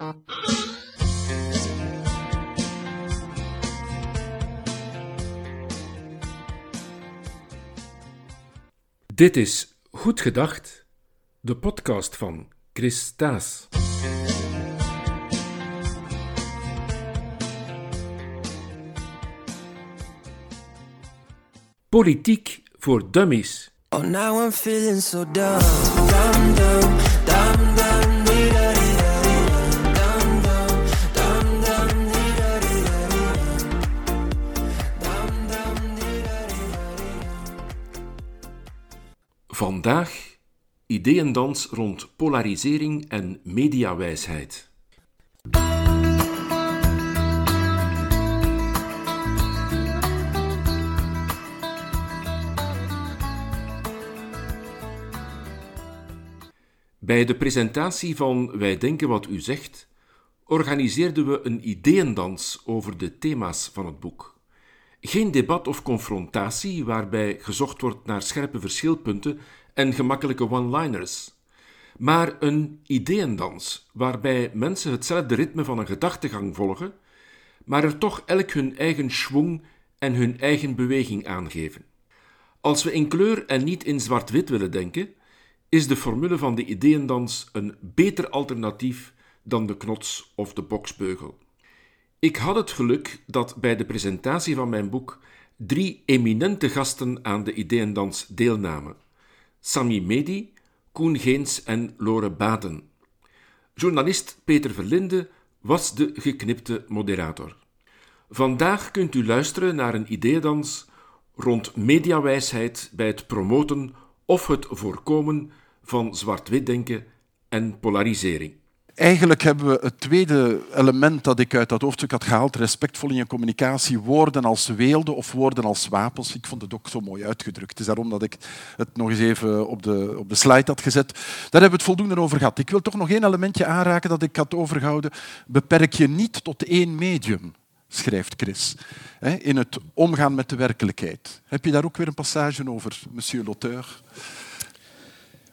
Dit is Goed Gedacht, de podcast van Chris Staes. Politiek voor dummies. Oh, now I'm feeling so dumb, dumb, dumb, dumb, dumb, Vandaag ideeëndans rond polarisering en mediawijsheid. Bij de presentatie van Wij denken wat u zegt organiseerden we een ideeëndans over de thema's van het boek. Geen debat of confrontatie waarbij gezocht wordt naar scherpe verschilpunten en gemakkelijke one-liners, maar een ideeëndans waarbij mensen hetzelfde ritme van een gedachtegang volgen, maar er toch elk hun eigen schwung en hun eigen beweging aangeven. Als we in kleur en niet in zwart-wit willen denken, is de formule van de ideeëndans een beter alternatief dan de knots of de boksbeugel. Ik had het geluk dat bij de presentatie van mijn boek drie eminente gasten aan de ideeëndans deelnamen: Sami Medi, Koen Geens en Lore Baten. Journalist Peter Verlinde was de geknipte moderator. Vandaag kunt u luisteren naar een ideeëndans rond mediawijsheid bij het promoten of het voorkomen van zwart-wit denken en polarisering. Eigenlijk hebben we het tweede element dat ik uit dat hoofdstuk had gehaald, respectvol in je communicatie, woorden als weelde of woorden als wapens. Ik vond het ook zo mooi uitgedrukt. Het is daarom dat ik het nog eens even op de, op de slide had gezet. Daar hebben we het voldoende over gehad. Ik wil toch nog één elementje aanraken dat ik had overgehouden. Beperk je niet tot één medium, schrijft Chris, in het omgaan met de werkelijkheid. Heb je daar ook weer een passage over, monsieur l'auteur?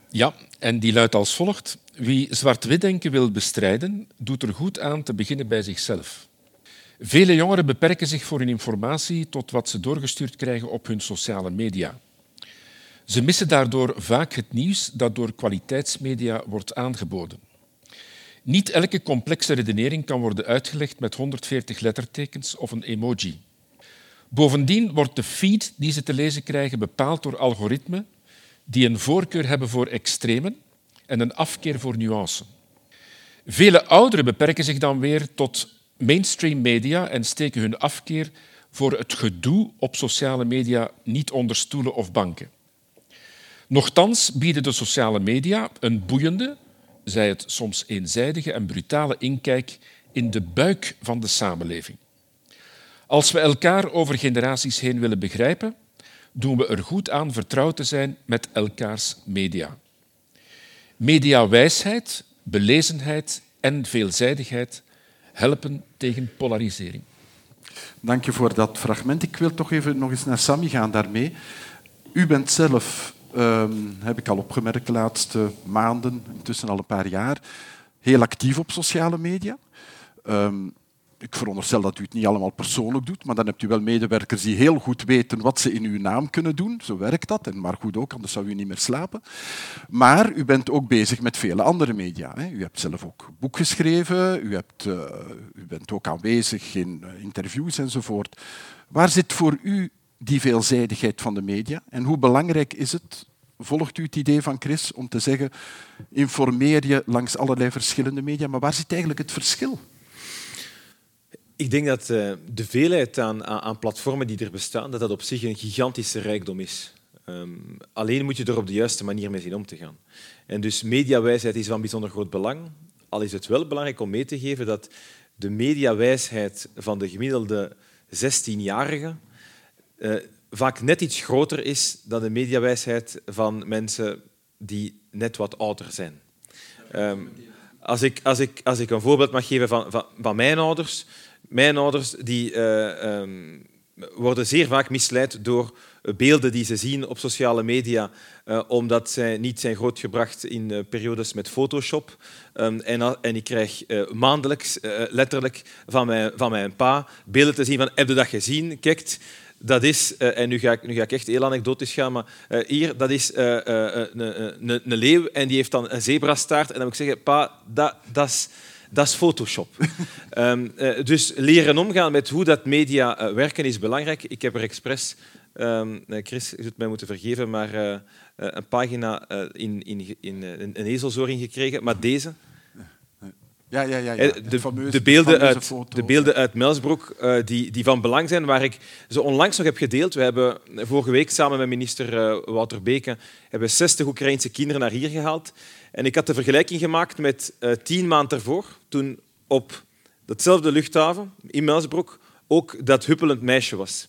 Ja, en die luidt als volgt. Wie zwart-wit denken wil bestrijden, doet er goed aan te beginnen bij zichzelf. Vele jongeren beperken zich voor hun informatie tot wat ze doorgestuurd krijgen op hun sociale media. Ze missen daardoor vaak het nieuws dat door kwaliteitsmedia wordt aangeboden. Niet elke complexe redenering kan worden uitgelegd met 140 lettertekens of een emoji. Bovendien wordt de feed die ze te lezen krijgen bepaald door algoritmen die een voorkeur hebben voor extremen en een afkeer voor nuance. Vele ouderen beperken zich dan weer tot mainstream media en steken hun afkeer voor het gedoe op sociale media niet onder stoelen of banken. Nochtans bieden de sociale media een boeiende, zij het soms eenzijdige en brutale inkijk in de buik van de samenleving. Als we elkaar over generaties heen willen begrijpen, doen we er goed aan vertrouwd te zijn met elkaars media. Mediawijsheid, belezenheid en veelzijdigheid helpen tegen polarisering. Dank je voor dat fragment. Ik wil toch even nog eens naar Sami gaan daarmee. U bent zelf, ehm, heb ik al opgemerkt de laatste maanden, intussen al een paar jaar, heel actief op sociale media. Um, ik veronderstel dat u het niet allemaal persoonlijk doet, maar dan hebt u wel medewerkers die heel goed weten wat ze in uw naam kunnen doen. Zo werkt dat, en maar goed ook, anders zou u niet meer slapen. Maar u bent ook bezig met vele andere media. U hebt zelf ook boek geschreven, u, hebt, uh, u bent ook aanwezig in uh, interviews enzovoort. Waar zit voor u die veelzijdigheid van de media en hoe belangrijk is het volgt u het idee van Chris om te zeggen, informeer je langs allerlei verschillende media, maar waar zit eigenlijk het verschil? Ik denk dat uh, de veelheid aan, aan, platformen die er bestaan, dat dat op zich een gigantische rijkdom is. Um, alleen moet je er op de juiste manier mee zien om te gaan. En dus mediawijsheid is van bijzonder groot belang. Al is het wel belangrijk om mee te geven dat de mediawijsheid van de gemiddelde 16-jarige uh, vaak net iets groter is dan de mediawijsheid van mensen die net wat ouder zijn. Um, als, ik, als, ik, als ik een voorbeeld mag geven van, van mijn ouders, mijn ouders die, uh, um, worden zeer vaak misleid door beelden die ze zien op sociale media, eh, omdat zij niet zijn grootgebracht in eh, periodes met Photoshop. Ehm, en, en ik krijg eh, maandelijks, eh, letterlijk, van mijn, van mijn pa beelden te zien van heb je dat gezien? Kijk, dat is, eh, en nu ga, ik, nu ga ik echt heel anekdotisch gaan, maar eh, hier, dat is eh, eh, eh, een, leeuw en die heeft dan een zebrastaart. En dan moet ik zeggen, pa, dat is... Dat is Photoshop. Ehm, eh, dus leren omgaan met hoe dat media eh, werken is belangrijk. Ik heb er expres, ehm, eh, Chris, je zult mij moeten vergeven, maar een pagina in, in, in een, ezelzoor gekregen. Maar deze, Ja, ja, ja. ja. De, fameuze- de, beelden, uit, foto. de beelden uit Melsbroek die, die van belang zijn, waar ik ze onlangs nog heb gedeeld. We hebben vorige week samen met minister eh, Wouter Beke hebben 60 Oekraïnse kinderen naar hier gehaald. En ik had de vergelijking gemaakt met eh, tien maanden ervoor, toen op datzelfde luchthaven in Melsbroek ook dat huppelend meisje was.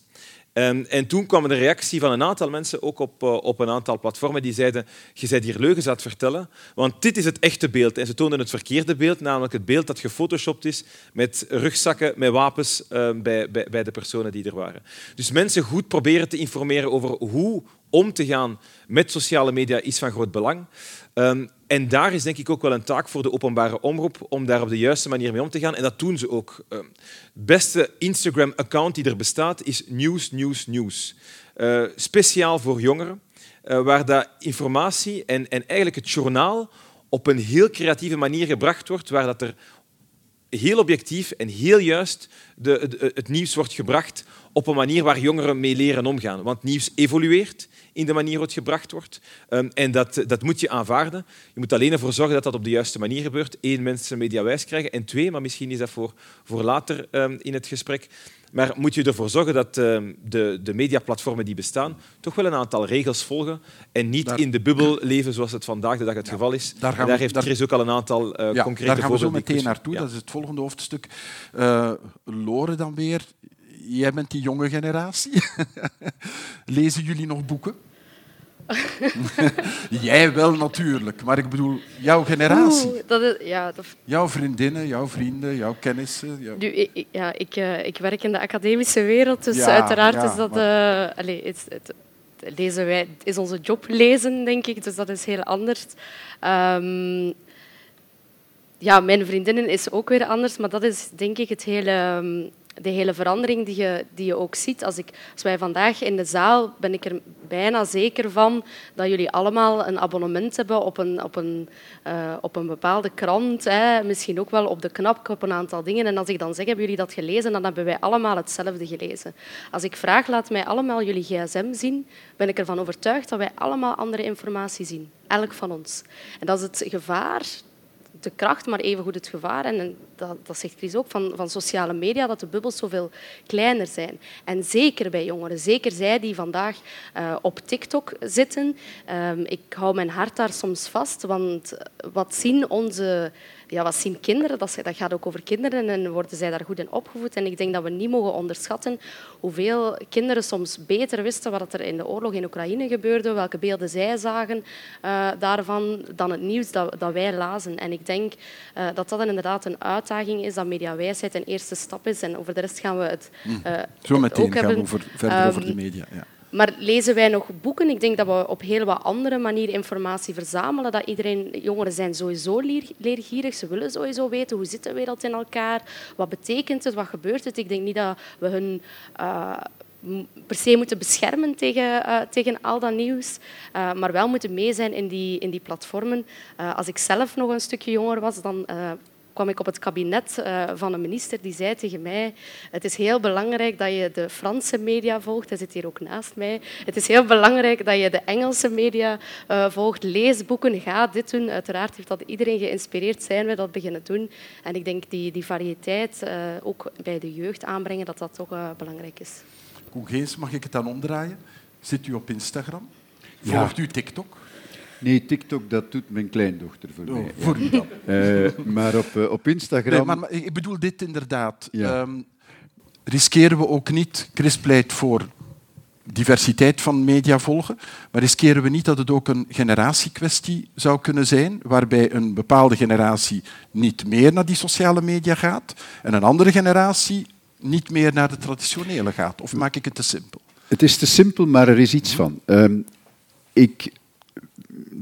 En, en toen kwam de reactie van een aantal mensen, ook op, eh, op een aantal platformen, die zeiden je bent hier leugens aan het vertellen, want dit is het echte beeld. En ze toonden het verkeerde beeld, namelijk het beeld dat gefotoshopt is met rugzakken, met wapens eh, bij, bij, bij de personen die er waren. Dus mensen goed proberen te informeren over hoe om te gaan met sociale media is van groot belang. Ehm, en daar is denk ik ook wel een taak voor de openbare omroep om daar op de juiste manier mee om te gaan. En dat doen ze ook. Het beste Instagram-account die er bestaat is News, News, News. Eh, speciaal voor jongeren, eh, waar dat informatie en, en eigenlijk het journaal op een heel creatieve manier gebracht wordt, waar dat er heel objectief en heel juist de- het nieuws wordt gebracht op een manier waar jongeren mee leren omgaan. Want nieuws evolueert in de manier waarop het gebracht wordt. Ehm, en dat, dat moet je aanvaarden. Je moet alleen ervoor zorgen dat dat op de juiste manier gebeurt. Eén, mensen mediawijs krijgen. En twee, maar misschien is dat voor, voor later ehm, in het gesprek, maar moet je ervoor zorgen dat ehm, de, de mediaplatformen die bestaan toch wel een aantal regels volgen en niet Daar- in de bubbel leven zoals het vandaag de dag het geval is. daar gaan daar heeft daar- Chris ook al een aantal Ja, concrete daar gaan we zo voorbeelden meteen naartoe. Ja. Dat is het volgende hoofdstuk. Eh Lore dan weer. Jij bent die jonge generatie. Lezen jullie nog boeken? Jij wel natuurlijk, maar ik bedoel jouw generatie. Oeh, dat is, ja, dat, Jouw vriendinnen, jouw vrienden, jouw kennissen. jouw- nu, ik, ja, ik, eh, ik werk in de academische wereld, dus Ja, uiteraard ja, is dat... eh, allee, het, het, het lezen wij, is onze job lezen, denk ik, dus dat is heel anders. Ehm, ja, mijn vriendinnen is ook weer anders, maar dat is denk ik het hele, ehm, de hele verandering die je, die je ook ziet. Als, ik, als wij vandaag in de zaal, ben ik er bijna zeker van dat jullie allemaal een abonnement hebben op een, op een, eh, op een bepaalde krant. Misschien ook wel op de knap, op een aantal dingen. En als ik dan zeg, hebben jullie dat gelezen? Dan hebben wij allemaal hetzelfde gelezen. Als ik vraag, laat mij allemaal jullie gsm zien, ben ik ervan overtuigd dat wij allemaal andere informatie zien. Elk van ons. En dat is het gevaar de kracht, maar evengoed het gevaar. En dat, dat zegt Chris ook van, van sociale media, dat de bubbels zoveel kleiner zijn. En zeker bij jongeren, zeker zij die vandaag eh, op TikTok zitten. Ehm, ik hou mijn hart daar soms vast, want wat zien onze... Ja, wat zien kinderen? Dat, dat gaat ook over kinderen en worden zij daar goed in opgevoed. En ik denk dat we niet mogen onderschatten hoeveel kinderen soms beter wisten wat er in de oorlog in Oekraïne gebeurde, welke beelden zij zagen eh, daarvan, dan het nieuws dat, dat wij lazen. En ik denk eh, dat dat inderdaad een uitdaging is, dat mediawijsheid een eerste stap is. En over de rest gaan we het Zo het meteen ook gaan we hebben. over, verder over de Ehm, media. Ja. Maar lezen wij nog boeken? Ik denk dat we op heel wat andere manieren informatie verzamelen. Dat iedereen, jongeren zijn sowieso leer- leergierig. Ze willen sowieso weten hoe zit de wereld in elkaar. Wat betekent het? Wat gebeurt het? Ik denk niet dat we hun eh, per se moeten beschermen tegen, eh, tegen al dat nieuws. eh, maar wel moeten mee zijn in die, in die platformen. Als ik zelf nog een stukje jonger was, dan... kwam ik op het kabinet eh, van een minister die zei tegen mij het is heel belangrijk dat je de Franse media volgt. Hij zit hier ook naast mij. Het is heel belangrijk dat je de Engelse media eh, volgt. Lees boeken, ga dit doen. Uiteraard heeft dat iedereen geïnspireerd zijn we dat beginnen doen. En ik denk die, die variëteit eh, ook bij de jeugd aanbrengen, dat dat toch eh, belangrijk is. Koen Geens, mag ik het dan omdraaien? Zit u op Instagram? Ja. Volgt u TikTok? Nee, TikTok, dat doet mijn kleindochter voor Oh, mij. voor u dan. Eh, maar op, eh, op Instagram... Nee, maar, maar ik bedoel dit inderdaad. Ja. Ehm, riskeren we ook niet, Chris pleit voor diversiteit van media volgen, maar riskeren we niet dat het ook een generatiekwestie zou kunnen zijn, waarbij een bepaalde generatie niet meer naar die sociale media gaat en een andere generatie niet meer naar de traditionele gaat? Of maak ik het te simpel? Het is te simpel, maar er is iets van. Ehm, ik,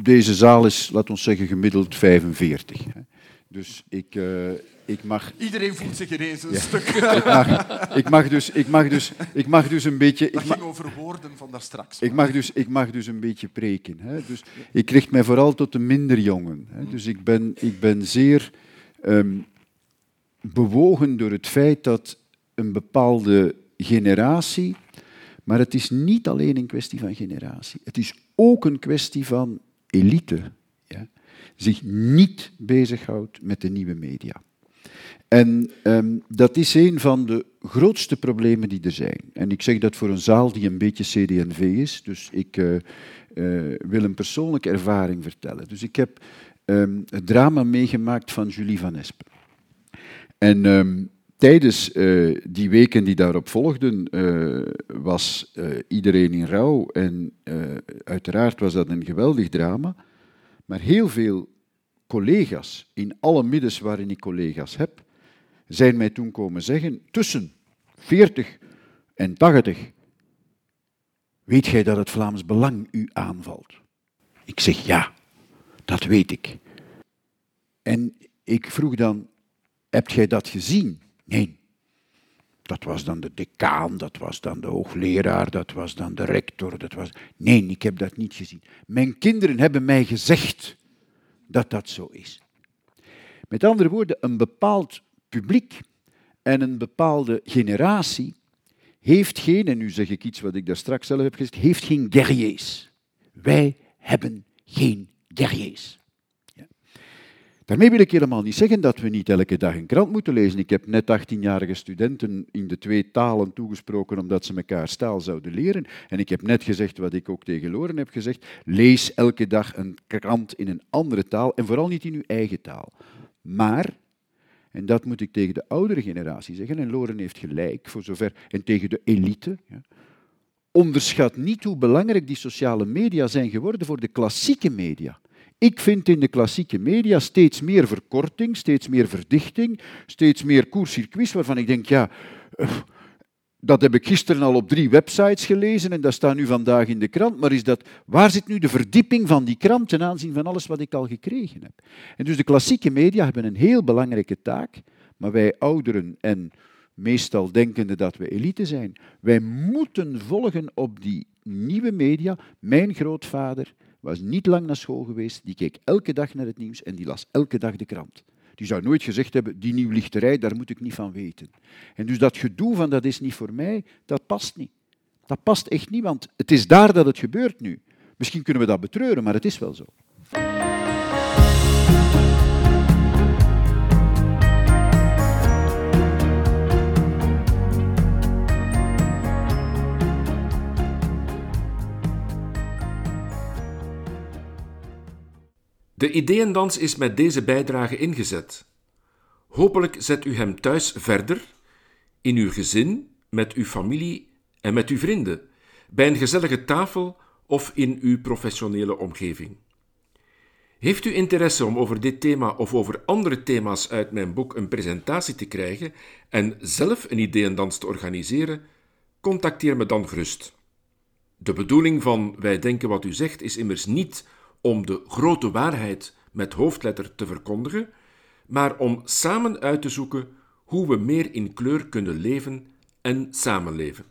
deze zaal is, laten we zeggen, gemiddeld 45. Hè. Dus ik, eh, ik mag Iedereen voelt zich ineens een Ja. stuk. ik mag, ik mag, dus, ik mag, dus, ik mag dus een beetje. Dat Ik mag, ging over woorden van daar straks. ik mag, dus, ik mag dus een beetje preken. Hè. Dus ik richt mij vooral tot de minder jongen. Hè. Dus ik ben, ik ben zeer ehm, bewogen door het feit dat een bepaalde generatie, maar het is niet alleen een kwestie van generatie, het is ook een kwestie van elite, ja, zich niet bezighoudt met de nieuwe media. En ehm, dat is een van de grootste problemen die er zijn. En ik zeg dat voor een zaal die een beetje CD&V is, dus ik eh, eh, wil een persoonlijke ervaring vertellen. Dus ik heb ehm, het drama meegemaakt van Julie van Espen. En ehm, tijdens eh, die weken die daarop volgden, eh, was eh, iedereen in rouw. En uiteraard was dat een geweldig drama. Maar heel veel collega's, in alle middens waarin ik collega's heb, zijn mij toen komen zeggen, tussen 40 en 80, weet jij dat het Vlaams Belang u aanvalt? Ik zeg ja, dat weet ik. En ik vroeg dan, heb jij dat gezien? Nee. Dat was dan de decaan, dat was dan de hoogleraar, dat was dan de rector. Dat was... Nee, ik heb dat niet gezien. Mijn kinderen hebben mij gezegd dat dat zo is. Met andere woorden, een bepaald publiek en een bepaalde generatie heeft geen, en nu zeg ik iets wat ik daar straks zelf heb gezegd, heeft geen guerriers. Wij hebben geen guerriers. Daarmee wil ik helemaal niet zeggen dat we niet elke dag een krant moeten lezen. Ik heb net 18-jarige studenten in de twee talen toegesproken omdat ze elkaar taal zouden leren. En ik heb net gezegd wat ik ook tegen Loren heb gezegd. Lees elke dag een krant in een andere taal en vooral niet in uw eigen taal. Maar, en dat moet ik tegen de oudere generatie zeggen, en Loren heeft gelijk voor zover, en tegen de elite, ja, onderschat niet hoe belangrijk die sociale media zijn geworden voor de klassieke media. Ik vind in de klassieke media steeds meer verkorting, steeds meer verdichting, steeds meer court-circuits waarvan ik denk, ja, eh, dat heb ik gisteren al op drie websites gelezen en dat staat nu vandaag in de krant. Maar is dat, waar zit nu de verdieping van die krant ten aanzien van alles wat ik al gekregen heb? En dus de klassieke media hebben een heel belangrijke taak, maar wij ouderen en meestal denkende dat we elite zijn, wij moeten volgen op die nieuwe media. Mijn grootvader was niet lang naar school geweest, die keek elke dag naar het nieuws en die las elke dag de krant. Die zou nooit gezegd hebben, die nieuwlichterij, daar moet ik niet van weten. En dus dat gedoe van dat is niet voor mij, dat past niet. Dat past echt niet, want het is daar dat het gebeurt nu. Misschien kunnen we dat betreuren, maar het is wel zo. De ideeëndans is met deze bijdrage ingezet. Hopelijk zet u hem thuis verder, in uw gezin, met uw familie en met uw vrienden, bij een gezellige tafel of in uw professionele omgeving. Heeft u interesse om over dit thema of over andere thema's uit mijn boek een presentatie te krijgen en zelf een ideeëndans te organiseren? Contacteer me dan gerust. De bedoeling van Wij denken wat u zegt is immers niet om de grote waarheid met hoofdletter te verkondigen, maar om samen uit te zoeken hoe we meer in kleur kunnen leven en samenleven.